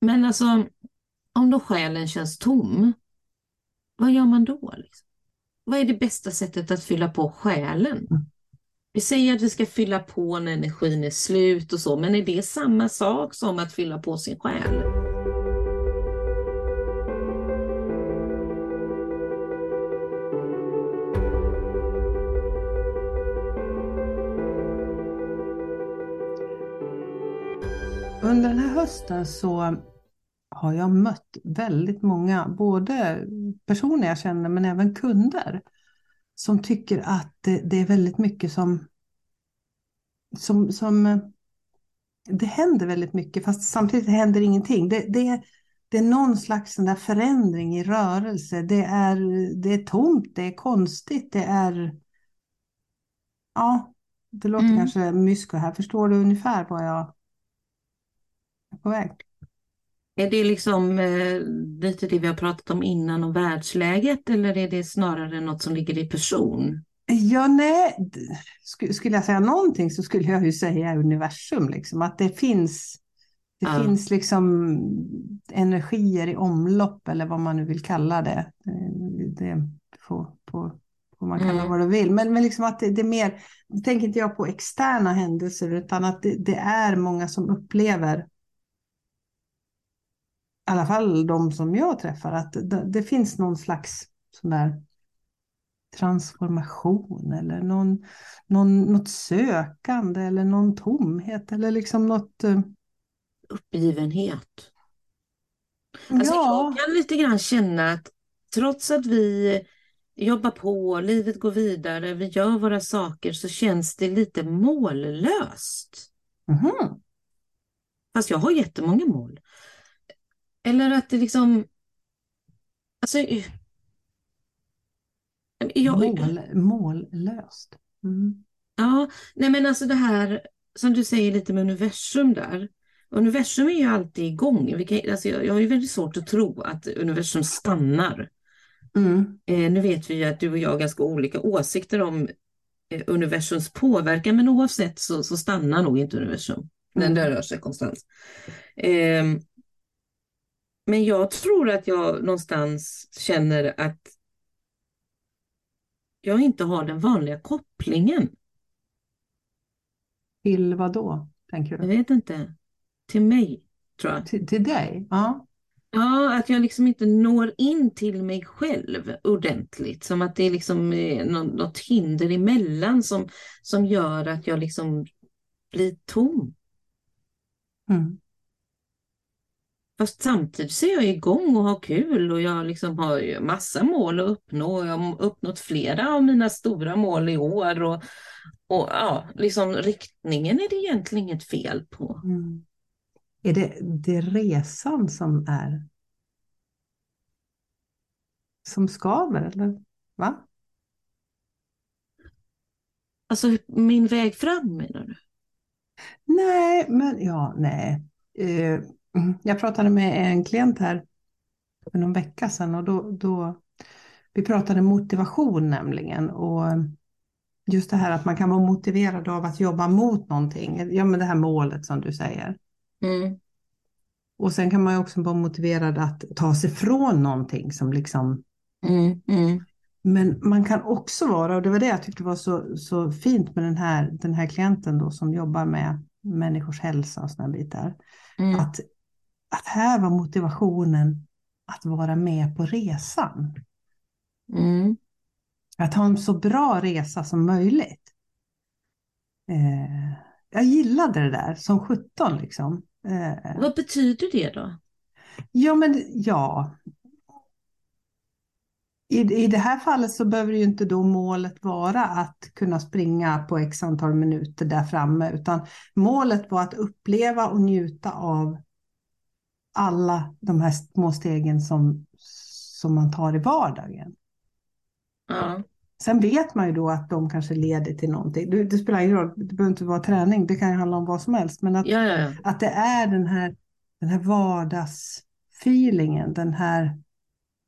Men alltså, om då själen känns tom, vad gör man då? Liksom? Vad är det bästa sättet att fylla på själen? Vi säger att vi ska fylla på när energin är slut och så, men är det samma sak som att fylla på sin själ? Hösten så har jag mött väldigt många, både personer jag känner men även kunder, som tycker att det, det är väldigt mycket som, som, som... Det händer väldigt mycket fast samtidigt händer ingenting. Det, det, det är någon slags där förändring i rörelse. Det är, det är tomt, det är konstigt, det är... Ja, det låter Mm. kanske mysko här. Förstår du ungefär vad jag på väg? Är det liksom eh, lite det vi har pratat om innan om världsläget eller är det snarare något som ligger i person? Ja, nej, sk- skulle jag säga någonting så skulle jag ju säga universum, liksom, att det finns, det Ja. finns liksom energier i omlopp eller vad man nu vill kalla det. Det får, får, får man kalla Mm. vad du vill, men, men liksom att det, det är mer, tänker inte jag på externa händelser utan att det, det är många som upplever, alla fall de som jag träffar, att det, det finns någon slags sån där transformation eller någon, någon, något sökande eller någon tomhet eller liksom något... eh, Uppgivenhet. Alltså ja, jag kan lite grann känna att trots att vi jobbar på, livet går vidare, vi gör våra saker så känns det lite mållöst. mhm, Fast jag har jättemånga mål. Eller att det liksom... Alltså... Jag, mål, mållöst. Mm. Ja, nej men alltså det här som du säger lite med universum där. Universum är ju alltid igång. Vi kan, alltså jag, jag har ju väldigt svårt att tro att universum stannar. Mm. Eh, nu vet vi ju att du och jag har ganska olika åsikter om eh, universums påverkan, men oavsett så, så stannar nog inte universum. Den Mm. där rör sig konstant. Eh, men jag tror att jag någonstans känner att jag inte har den vanliga kopplingen. Till vad då, tänker Jag du? vet inte. Till mig, tror jag. Till, till dig? Ja. Ja, att jag liksom inte når in till mig själv ordentligt. Som att det är liksom eh, nå- något hinder emellan som, som gör att jag liksom blir tom. Mm. Fast samtidigt så är jag igång och har kul och jag liksom har ju massa mål att uppnå. Jag har uppnått flera av mina stora mål i år och, och ja, liksom riktningen är det egentligen inget fel på. Mm. Är det, det resan som är som skaver, eller? Va? Alltså min väg fram menar du? Nej, men ja, nej. Eh, jag pratade med en klient här för någon vecka sedan och då, då vi pratade motivation nämligen och just det här att man kan vara motiverad av att jobba mot någonting. Ja, men det här målet som du säger. Mm. Och sen kan man ju också vara motiverad att ta sig från någonting som liksom Mm, mm, Men man kan också vara, och det var det jag tyckte var så, så fint med den här, den här klienten då som jobbar med människors hälsa och sådana bitar. mm. Att, att här var motivationen att vara med på resan. Mm. Att ha en så bra resa som möjligt. Eh, jag gillade det där som 17 liksom. Eh, Vad betyder det då? ja, men ja. I, I det här fallet så behöver ju inte då målet vara att kunna springa på x antal minuter där framme, utan målet var att uppleva och njuta av alla de här små stegen som, som man tar i vardagen. Ja. Sen vet man ju då att de kanske leder till någonting. Det, det spelar ingen roll, det behöver inte vara träning, det kan ju handla om vad som helst. Men att, Ja, ja, ja. att det är den här, den här vardagsfeelingen, den här,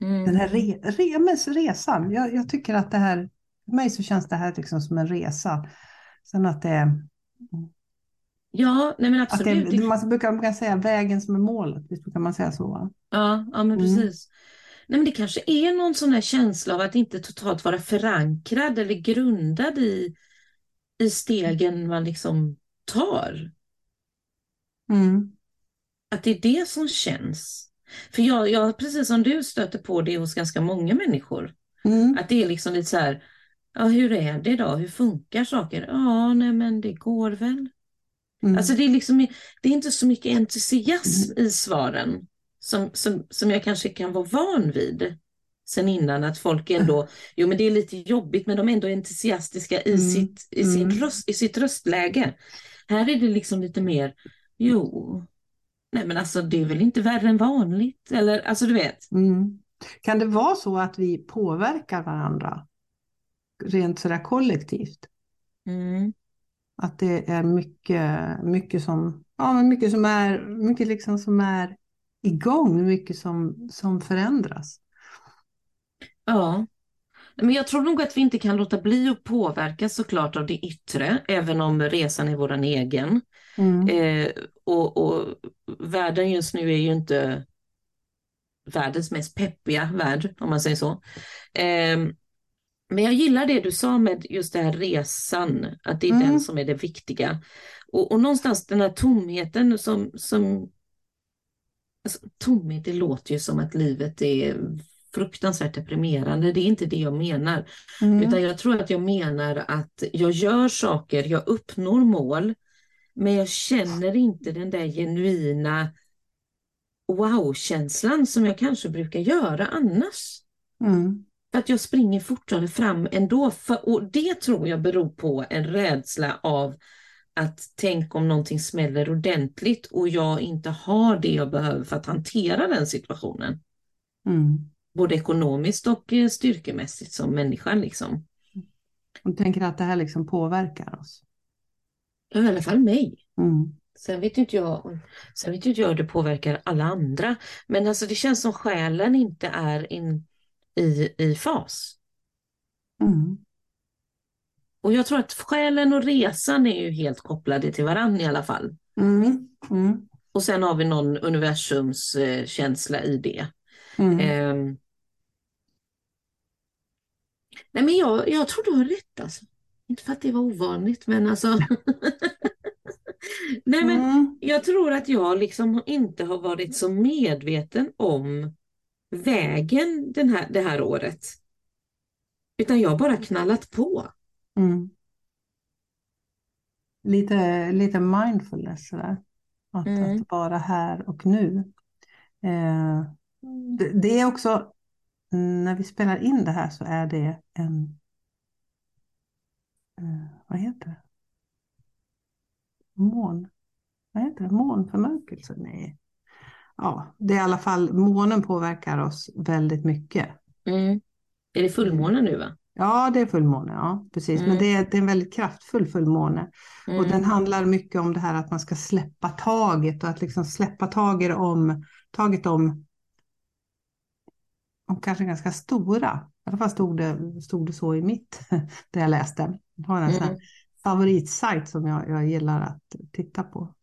Mm. den här re, re, resan. Jag, jag tycker att det här, för mig så känns det här liksom som en resa. Sen att det är Ja, nej men Att absolut. det, man brukar, man kan säga vägen som är målet, visst brukar man säga så? Va? Ja, ja men Mm. precis. Nej, men det kanske är någon sån här känsla av att inte totalt vara förankrad eller grundad i, i stegen man liksom tar. Mm. Att det är det som känns. För jag, jag, precis som du stöter på det hos ganska många människor. Mm. Att det är liksom lite så här, ja hur är det då? Hur funkar saker? Ja, nej men det går väl. Mm. Alltså det är liksom, det är inte så mycket entusiasm i svaren som, som, som jag kanske kan vara van vid sen innan att folk ändå, jo men det är lite jobbigt men de är ändå entusiastiska i, Mm. sitt, i, sin Mm. röst, i sitt röstläge. Här är det liksom lite mer, jo, nej men alltså det är väl inte värre än vanligt eller alltså du vet. Mm. Kan det vara så att vi påverkar varandra rent sådär kollektivt? Mm. Att det är mycket, mycket som, ja, men mycket som är, mycket liksom som är igång, mycket som, som förändras. Ja, men jag tror nog att vi inte kan låta bli att påverkas såklart av det yttre, även om resan är våran egen. Mm. Eh, och, och världen just nu är ju inte världens mest peppiga värld, om man säger så. Eh, men jag gillar det du sa med just det här resan, att det är Mm. den som är det viktiga. Och, och någonstans den här tomheten som, som alltså, tomhet, det låter ju som att livet är fruktansvärt deprimerande. Det är inte det jag menar. Mm. Utan jag tror att jag menar att jag gör saker, jag uppnår mål, men jag känner inte den där genuina wow-känslan som jag kanske brukar göra annars. Mm. För att jag springer fortare fram ändå. För, och det tror jag beror på en rädsla av att tänk om någonting smäller ordentligt och jag inte har det jag behöver för att hantera den situationen. Mm. Både ekonomiskt och eh, styrkemässigt som människa liksom. Och tänker att det här liksom påverkar oss. Ja, I alla fall mig. Mm. Sen vet inte jag, sen vet inte jag hur det påverkar alla andra. Men alltså det känns som själen inte är in, i, i fas. Mm. Och jag tror att själen och resan är ju helt kopplade till varandra i alla fall. Mm. Mm. Och sen har vi någon universums eh, känsla i det. Ehm. Nej men jag, jag tror du har rätt alltså. Inte för att det var ovanligt men alltså. Nej men Mm. jag tror att jag liksom inte har varit så medveten om vägen den här, det här året. Utan jag har bara knallat på. Mm. Lite, lite mindfulness sådär. Att, Mm. att vara här och nu. Eh, det, det är också, när vi spelar in det här så är det en, eh, vad heter det? Mån, vad heter det? Månförmörkelse? Nej. Ja, det är i alla fall, månen påverkar oss väldigt mycket. Mm. Är det fullmåne nu va? Ja, det är fullmåne, ja precis. Men Mm. det är, det är en väldigt kraftfull fullmåne. Och den Mm. handlar mycket om det här att man ska släppa taget och att liksom släppa taget om, taget om, om kanske ganska stora. I alla fall stod det, stod det så i mitt, det jag läste. Jag har en Mm. favoritsajt som jag, jag gillar att titta på.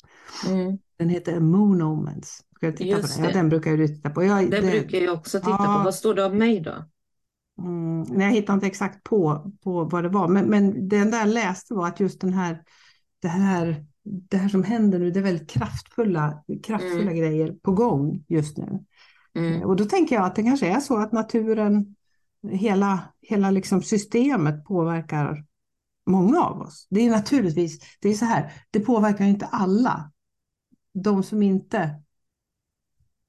Mm. Den heter Moon Omens. Ska jag titta Just på den? Ja, den brukar du titta på. Jag, Det det- brukar jag också titta Ja. på. Vad står det om mig då? Mm, nej, jag hittar inte exakt på, på vad det var, men, men det enda jag läste var att just den här, det här, det här som händer nu, det är väldigt kraftfulla, kraftfulla Mm. grejer på gång just nu. Mm. Och då tänker jag att det kanske är så att naturen, hela, hela liksom systemet påverkar många av oss. Det är naturligtvis, det är så här, det påverkar inte alla. De som inte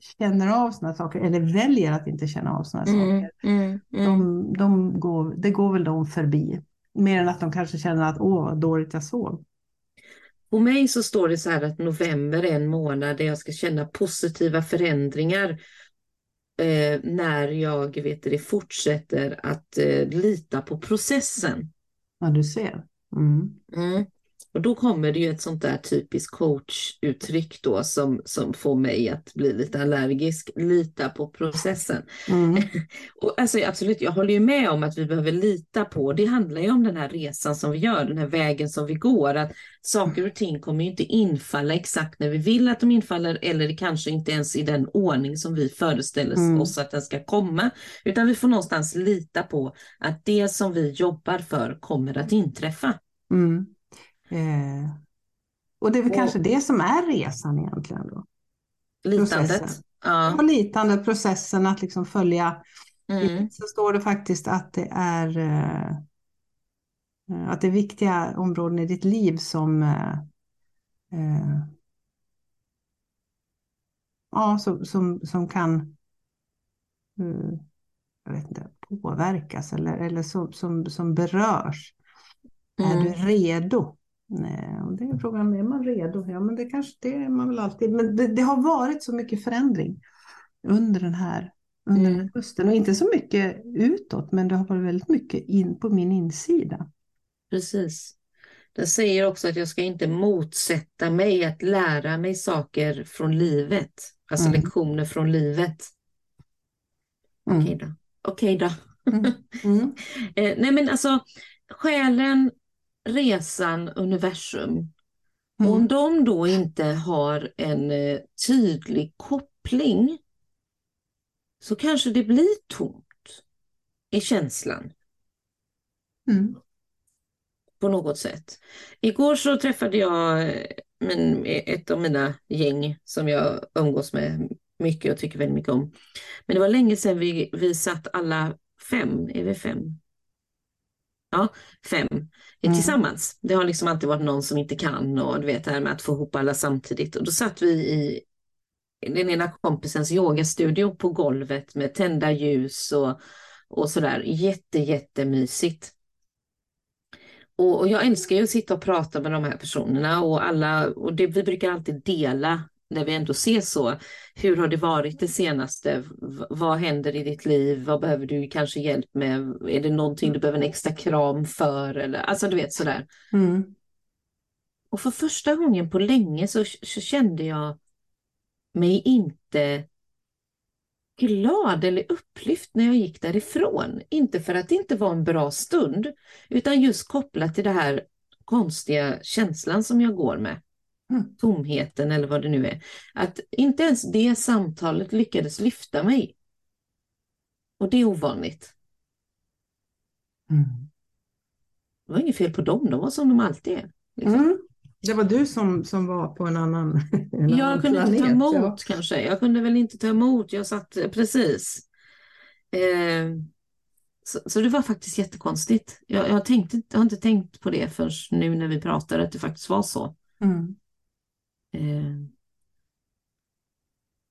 känner av sådana saker eller väljer att inte känna av sådana Mm. saker. Mm. Mm. De, de går, det går väl de förbi. Mer än att de kanske känner att åh vad dåligt jag sov. På mig så står det så här att november är en månad där jag ska känna positiva förändringar eh, när jag vet det, fortsätter att eh, lita på processen. Ja, du ser. Mm. Och då kommer det ju ett sånt där typiskt coachuttryck då som, som får mig att bli lite allergisk. Lita på processen. Mm. och alltså, absolut, jag håller ju med om att vi behöver lita på, det handlar ju om den här resan som vi gör, den här vägen som vi går. Att saker och ting kommer ju inte infalla exakt när vi vill att de infaller eller kanske inte ens i den ordning som vi föreställer Mm. oss att den ska komma. Utan vi får någonstans lita på att det som vi jobbar för kommer att inträffa. Mm. Eh, och det är väl Och- kanske det som är resan egentligen då. Litandet. Processen. Ja. Och litande processen att liksom följa. Mm. Så står det faktiskt att det är eh, att det är viktiga områden i ditt liv som eh, eh, ja, som, som, som kan eh, jag vet inte, påverkas eller, eller som, som, som berörs. Är Mm. du redo? Nej, och det är frågan, är man redo? Ja, men det kanske det är man väl alltid. Men det, det har varit så mycket förändring under den här under Mm. hösten. Och inte så mycket utåt, men det har varit väldigt mycket in på min insida. Precis. Den säger också att jag ska inte motsätta mig att lära mig saker från livet. Alltså Mm. lektioner från livet. Mm. Okej då. Okej då. Mm. Mm. Eh, nej men alltså själen, resan, universum. Mm. Om de då inte har en eh, tydlig koppling så kanske det blir tomt i känslan. Mm. på något sätt. Igår så träffade jag eh, min, ett av mina gäng som jag umgås med mycket och tycker väldigt mycket om. Men det var länge sedan vi, vi satt alla fem, är vi fem? Ja, fem Mm. tillsammans. Det har liksom alltid varit någon som inte kan och du vet det här med att få ihop alla samtidigt. Och då satt vi i den ena kompisens yogastudio på golvet med tända ljus och, och sådär. Jätte, jättemysigt. Och, och jag älskar ju att sitta och prata med de här personerna och alla, och det, vi brukar alltid dela när vi ändå ses så. Hur har det varit det senaste? Vad händer i ditt liv? Vad behöver du kanske hjälp med? Är det någonting du behöver en extra kram för? Eller, alltså du vet sådär. Mm. Och för första gången på länge så, så kände jag mig inte glad eller upplyft när jag gick därifrån. Inte för att det inte var en bra stund, utan just kopplat till det här konstiga känslan som jag går med. Tomheten eller vad det nu är. Att inte ens det samtalet lyckades lyfta mig. Och det är ovanligt. Mm. Det var inget fel på dem, de var som de alltid är. Liksom. Mm. Det var du som, som var på en annan, en Jag annan kunde inte ta planet, emot ja. kanske. Jag kunde väl inte ta emot. Jag satt precis. Eh, så, så det var faktiskt jättekonstigt. Jag, jag, tänkte, jag har inte tänkt på det förrän nu när vi pratar att det faktiskt var så. Mm. Eh,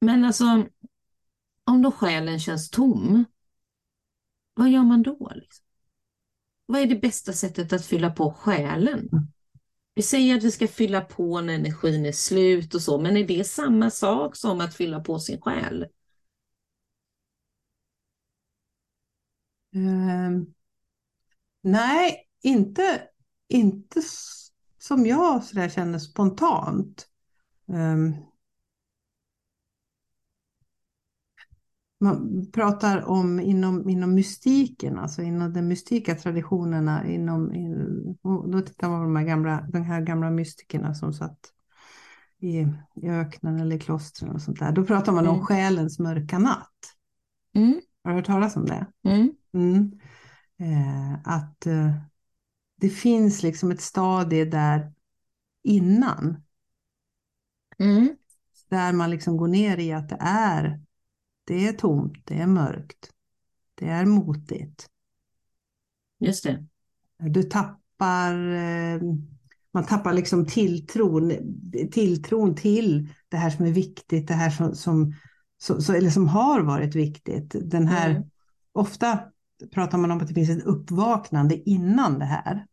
men alltså, om då själen känns tom, vad gör man då? Liksom? Vad är det bästa sättet att fylla på själen? Vi säger att vi ska fylla på när energin är slut och så, men är det samma sak som att fylla på sin själ? Um, nej, inte, inte som jag sådär känner spontant. Ehm, man pratar om inom, inom mystiken, alltså inom de mystika traditionerna. Inom, in, då tittar man på de här gamla, de här gamla mystikerna som satt i, i öknen eller i klostren och sånt där. Då pratar man om Mm. själens mörka natt. Mm, Har du hört talas om det? Mm. Eh, att eh, det finns liksom ett stadie där innan, mm, där man liksom går ner i att det är, det är tomt, det är mörkt, det är motigt. just det. Du tappar, eh, man tappar liksom tilltron, tilltron till det här som är viktigt, det här som, som, så, eller som har varit viktigt. Den här, Mm. ofta pratar man om att det finns ett uppvaknande innan det här.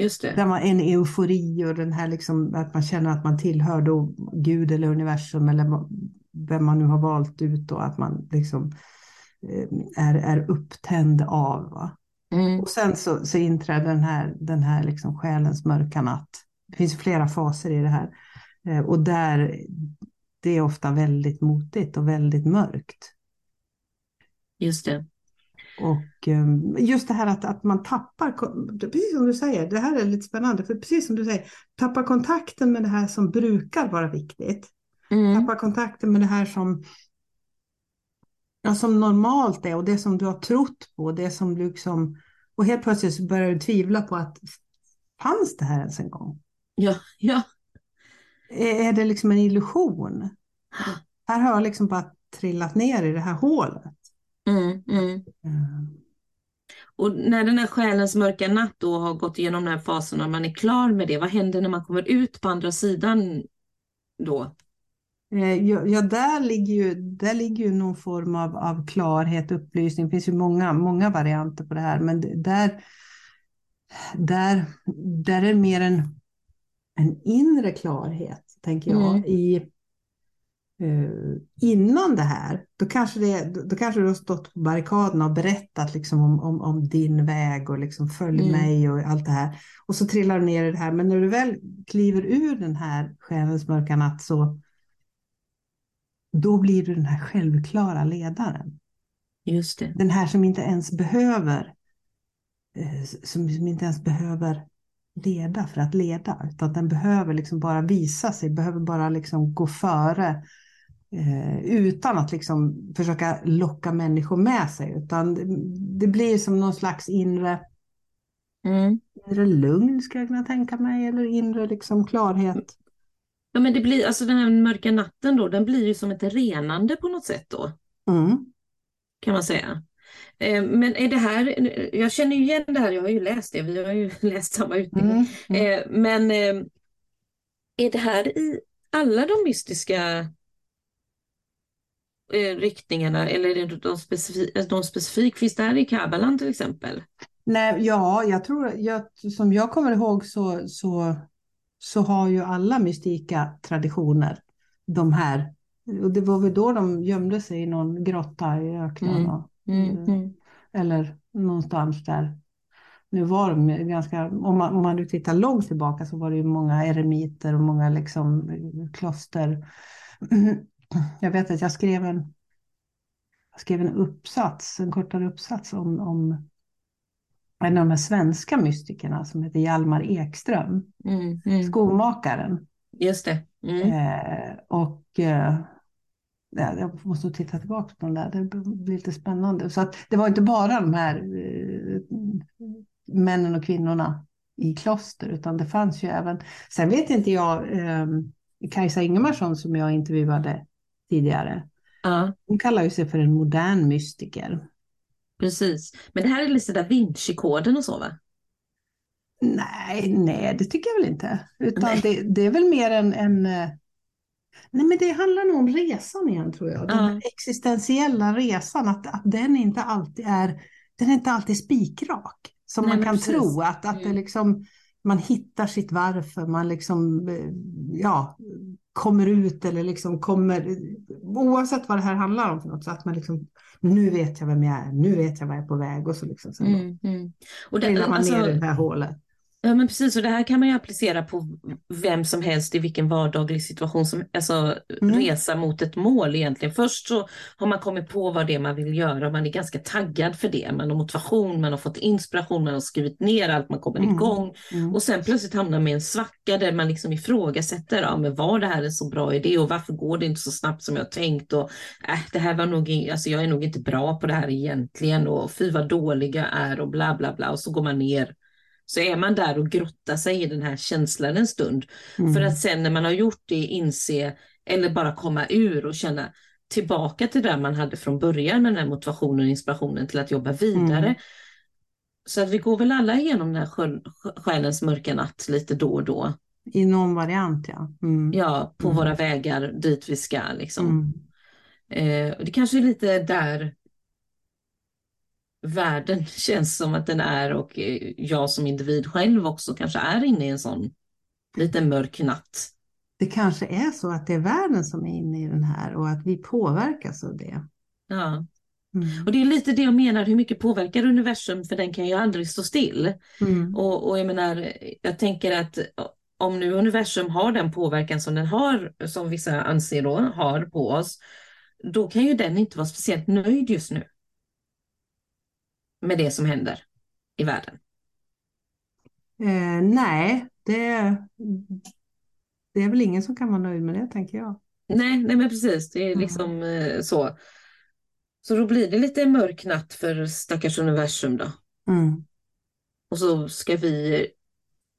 Just det. Det var en eufori och den här liksom att man känner att man tillhör då Gud eller universum eller vem man nu har valt ut och att man liksom eh, är, är upptänd av. Mm. Och sen så, så inträder den här, den här liksom själens mörka natt. Det finns flera faser i det här. Eh, och där det är ofta väldigt motigt och väldigt mörkt. Just det. Och um, just det här att, att man tappar, precis som du säger, det här är lite spännande, för precis som du säger, tappa kontakten med det här som brukar vara viktigt. Mm. Tappa kontakten med det här som, ja, som normalt är och det som du har trott på, det som liksom, och helt plötsligt så börjar du tvivla på att fanns det här ens en gång? Ja, ja. Är, är det liksom en illusion? Här har jag liksom bara trillat ner i det här hålet. Mm, mm. Mm. Och när den här själens mörka natt då har gått igenom den här fasen och man är klar med det, vad händer när man kommer ut på andra sidan då? Eh, Ja, ja, där ligger ju, där ligger ju någon form av, av klarhet, upplysning. Det finns ju många, många varianter på det här, men där, där, där är mer en, en inre klarhet, tänker jag. Mm. I, eh, innan det här, då kanske, det, då, då kanske du har stått på barrikaderna och berättat liksom om, om, om din väg och liksom följ Mm. mig och allt det här. Och så trillar du ner i det här, men när du väl kliver ur den här själens mörka natt så då blir du den här självklara ledaren. Just det. Den här som inte ens behöver eh, som, som inte ens behöver leda för att leda, utan den behöver liksom bara visa sig, behöver bara liksom gå före eh, utan att liksom försöka locka människor med sig, utan det, det blir som någon slags inre, Mm. inre lugn, ska jag kunna tänka mig, eller inre liksom klarhet. Ja, men det blir, alltså den här mörka natten då, den blir ju som ett renande på något sätt då, Mm. kan man säga. Eh, Men är det här, jag känner ju igen det här, jag har ju läst det, vi har ju läst samma utbildning. Mm. Mm. Eh, Men eh, är det här i alla de mystiska eh, riktningarna eller är det de specifik, de specifik, finns det här i Kabbalan till exempel? Nej, ja, jag tror, jag, som jag kommer ihåg så, så, så har ju alla mystika traditioner de här. Och det var väl då de gömde sig i någon grotta i öknen. Mm, och- Mm, mm, Eller någonstans där. Nu var de ganska, om man, om man nu tittar långt tillbaka så var det ju många eremiter och många liksom eh, kloster. Jag vet att jag skrev en, jag skrev en uppsats, en kortare uppsats om, om en av de svenska mystikerna som heter Hjalmar Ekström, mm, mm. skomakaren. Just det. Mm. Eh, och eh, ja, jag måste titta tillbaka på den där, det blir lite spännande. Så att det var inte bara de här eh, männen och kvinnorna i kloster, utan det fanns ju även, sen vet inte jag, eh, Kajsa Ingemarsson som jag intervjuade tidigare, Ja, hon kallar ju sig för en modern mystiker. precis. Men det här är lite da Vinci-koden och så va? Nej, nej, det tycker jag väl inte. Utan det, det är väl mer en, en... eh, Nej, men det handlar nog om resan igen, tror jag. Den Ja. existentiella resan, att, att den inte alltid är... Den är inte alltid spikrak, som Nej, man kan precis. tro. Att, att det Mm. liksom, man hittar sitt varför, man liksom, eh, ja, kommer ut eller liksom kommer... Oavsett vad det här handlar om för något, så att man liksom... Nu vet jag vem jag är, nu vet jag vad jag är på väg och så liksom. Sen Mm, mm. Och det, man alltså, ner i det här hålet. Ja men precis, och det här kan man ju applicera på vem som helst i vilken vardaglig situation som, alltså Mm. resa mot ett mål egentligen. Först så har man kommit på vad det är man vill göra, man är ganska taggad för det, man har motivation, man har fått inspiration, man har skrivit ner allt, man kommer Mm. igång Mm. och sen plötsligt hamnar man i en svacka där man liksom ifrågasätter, ja men var det här en så bra idé och varför går det inte så snabbt som jag tänkt och äh, det här var nog, alltså jag är nog inte bra på det här egentligen och fy vad dåliga är och bla bla bla och så går man ner så är man där och grottar sig i den här känslan en stund. Mm. För att sen när man har gjort det inse, eller bara komma ur och känna tillbaka till det man hade från början med den här motivationen och inspirationen till att jobba vidare. Mm. Så att vi går väl alla igenom den här själens mörka natt lite då och då. I någon variant, ja. Mm. Ja, på Mm. våra vägar dit vi ska liksom. Mm. Eh, och det kanske är lite där världen känns som att den är och eh, jag som individ själv också kanske är inne i en sån lite mörk natt. Det kanske är så att det är världen som är inne i den här och att vi påverkas av det. Ja, Mm. Och det är lite det jag menar, hur mycket påverkar universum? För den kan ju aldrig stå still. Mm. Och, och jag menar, jag tänker att om nu universum har den påverkan som den har, som vissa anser då, har på oss, då kan ju den inte vara speciellt nöjd just nu med det som händer i världen. Eh, nej, det, det är väl ingen som kan vara nöjd med det, tänker jag. Nej, nej men precis, det är Mm. liksom eh, så. Så då blir det lite mörk natt för stackars universum då. Mm. Och så ska vi,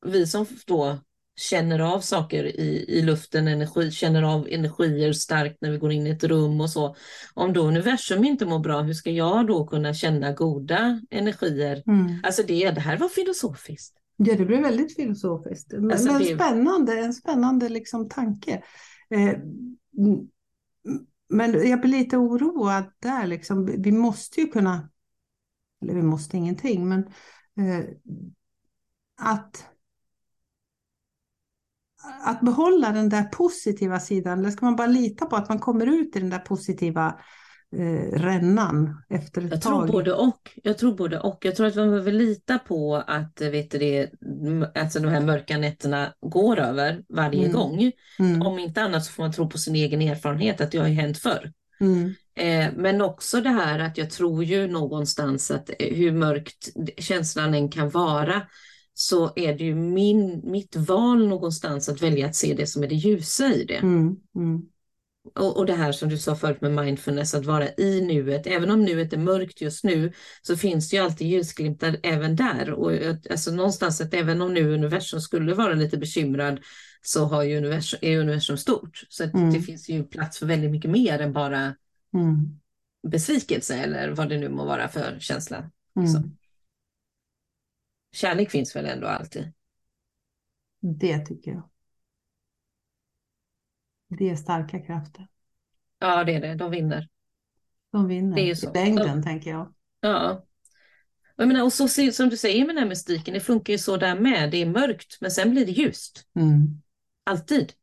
vi som då känner av saker i, i luften, energi, känner av energier starkt när vi går in i ett rum och så. Om då universum inte mår bra, hur ska jag då kunna känna goda energier? Mm. Alltså det, det här var filosofiskt. Ja, det blir väldigt filosofiskt. Men, Alltså, men det- spännande, en spännande liksom tanke. Eh, men jag blir lite oroad där liksom. Vi måste ju kunna, eller vi måste ingenting, men eh, att att behålla den där positiva sidan, eller ska man bara lita på att man kommer ut i den där positiva eh, rännan efter ett Jag tag? tror både och. Jag tror både och. Jag tror att man behöver lita på att vet du, det, alltså de här mörka nätterna går över varje Mm. gång. Mm, Om inte annat så får man tro på sin egen erfarenhet att det har ju hänt förr. mm, Eh, men också det här att jag tror ju någonstans att eh, hur mörkt känslan än kan vara så är det ju min, mitt val någonstans att välja att se det som är det ljusa i det. mm, mm, Och, och det här som du sa förut med mindfulness, att vara i nuet. Även om nuet är mörkt just nu så finns det ju alltid ljusglimtar även där. Och alltså någonstans att även om nu universum skulle vara lite bekymrad så har ju universum, är universum stort. Så Mm. det finns ju plats för väldigt mycket mer än bara mm, besvikelse eller vad det nu må vara för känsla. mm. Så. Kärlek finns väl ändå alltid. Det tycker jag. Det är starka krafter. Ja, det är det. De vinner. De vinner Det är ju i så. längden, tänker jag. Ja. Jag menar, och så som du säger med den här mystiken, det funkar ju så där med. Det är mörkt, men sen blir det ljust. Mm. Alltid.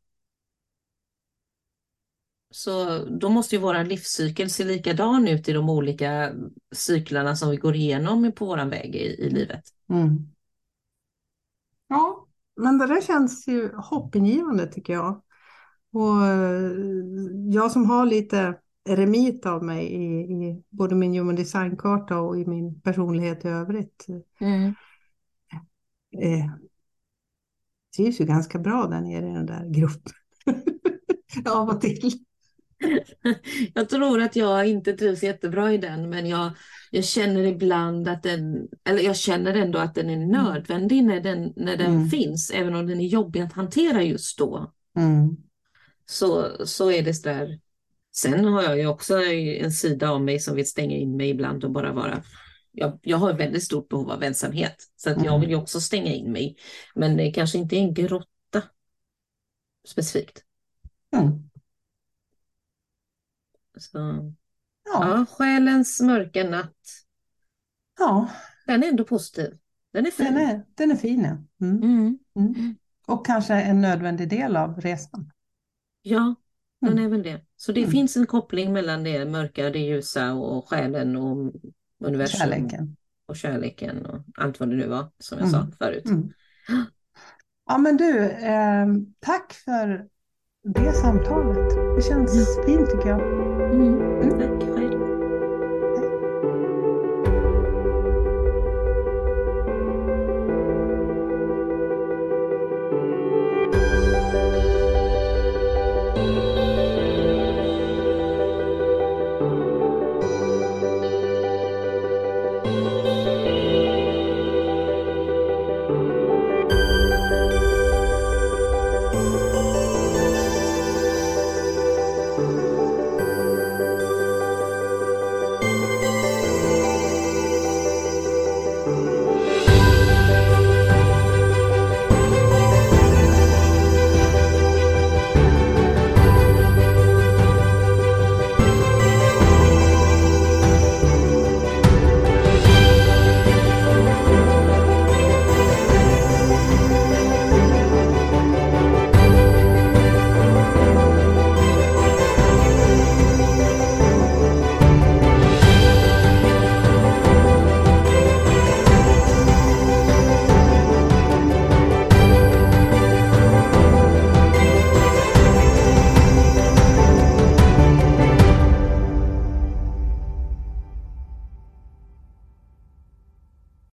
Så då måste ju vår livscykel se likadan ut i de olika cyklarna som vi går igenom på våran väg i, i livet. Mm. Ja, men det där känns ju hoppingivande tycker jag. Och eh, jag som har lite eremit av mig i, i både min human design-karta och i min personlighet i övrigt eh, trivs ju ganska bra där nere i den där gruppen. Av och till. Jag tror att jag inte trivs jättebra i den, men jag, jag känner ibland att den, eller jag känner ändå att den är nödvändig när den, när den Mm. finns, även om den är jobbig att hantera just då. Mm. Så, så är det sådär. Sen har jag ju också en sida av mig som vill stänga in mig ibland och bara vara jag, jag har väldigt stort behov av ensamhet, så att jag Mm. vill ju också stänga in mig. Men det kanske inte är en grotta specifikt. Mm. Så, Ja, ja, själens mörka natt. ja, Den är ändå positiv. Den är fin. den är, den är fin. ja. Mm. Mm. Mm. Och kanske en nödvändig del av resan. Ja, den Mm. är väl det. Så det Mm. finns en koppling mellan det mörka det ljusa och själen och universum Kärleken. och kärleken och allt vad det nu var som jag Mm. sa förut. Ja men du, eh, tack för det samtalet. Det känns fint tycker jag. Mm. Tack.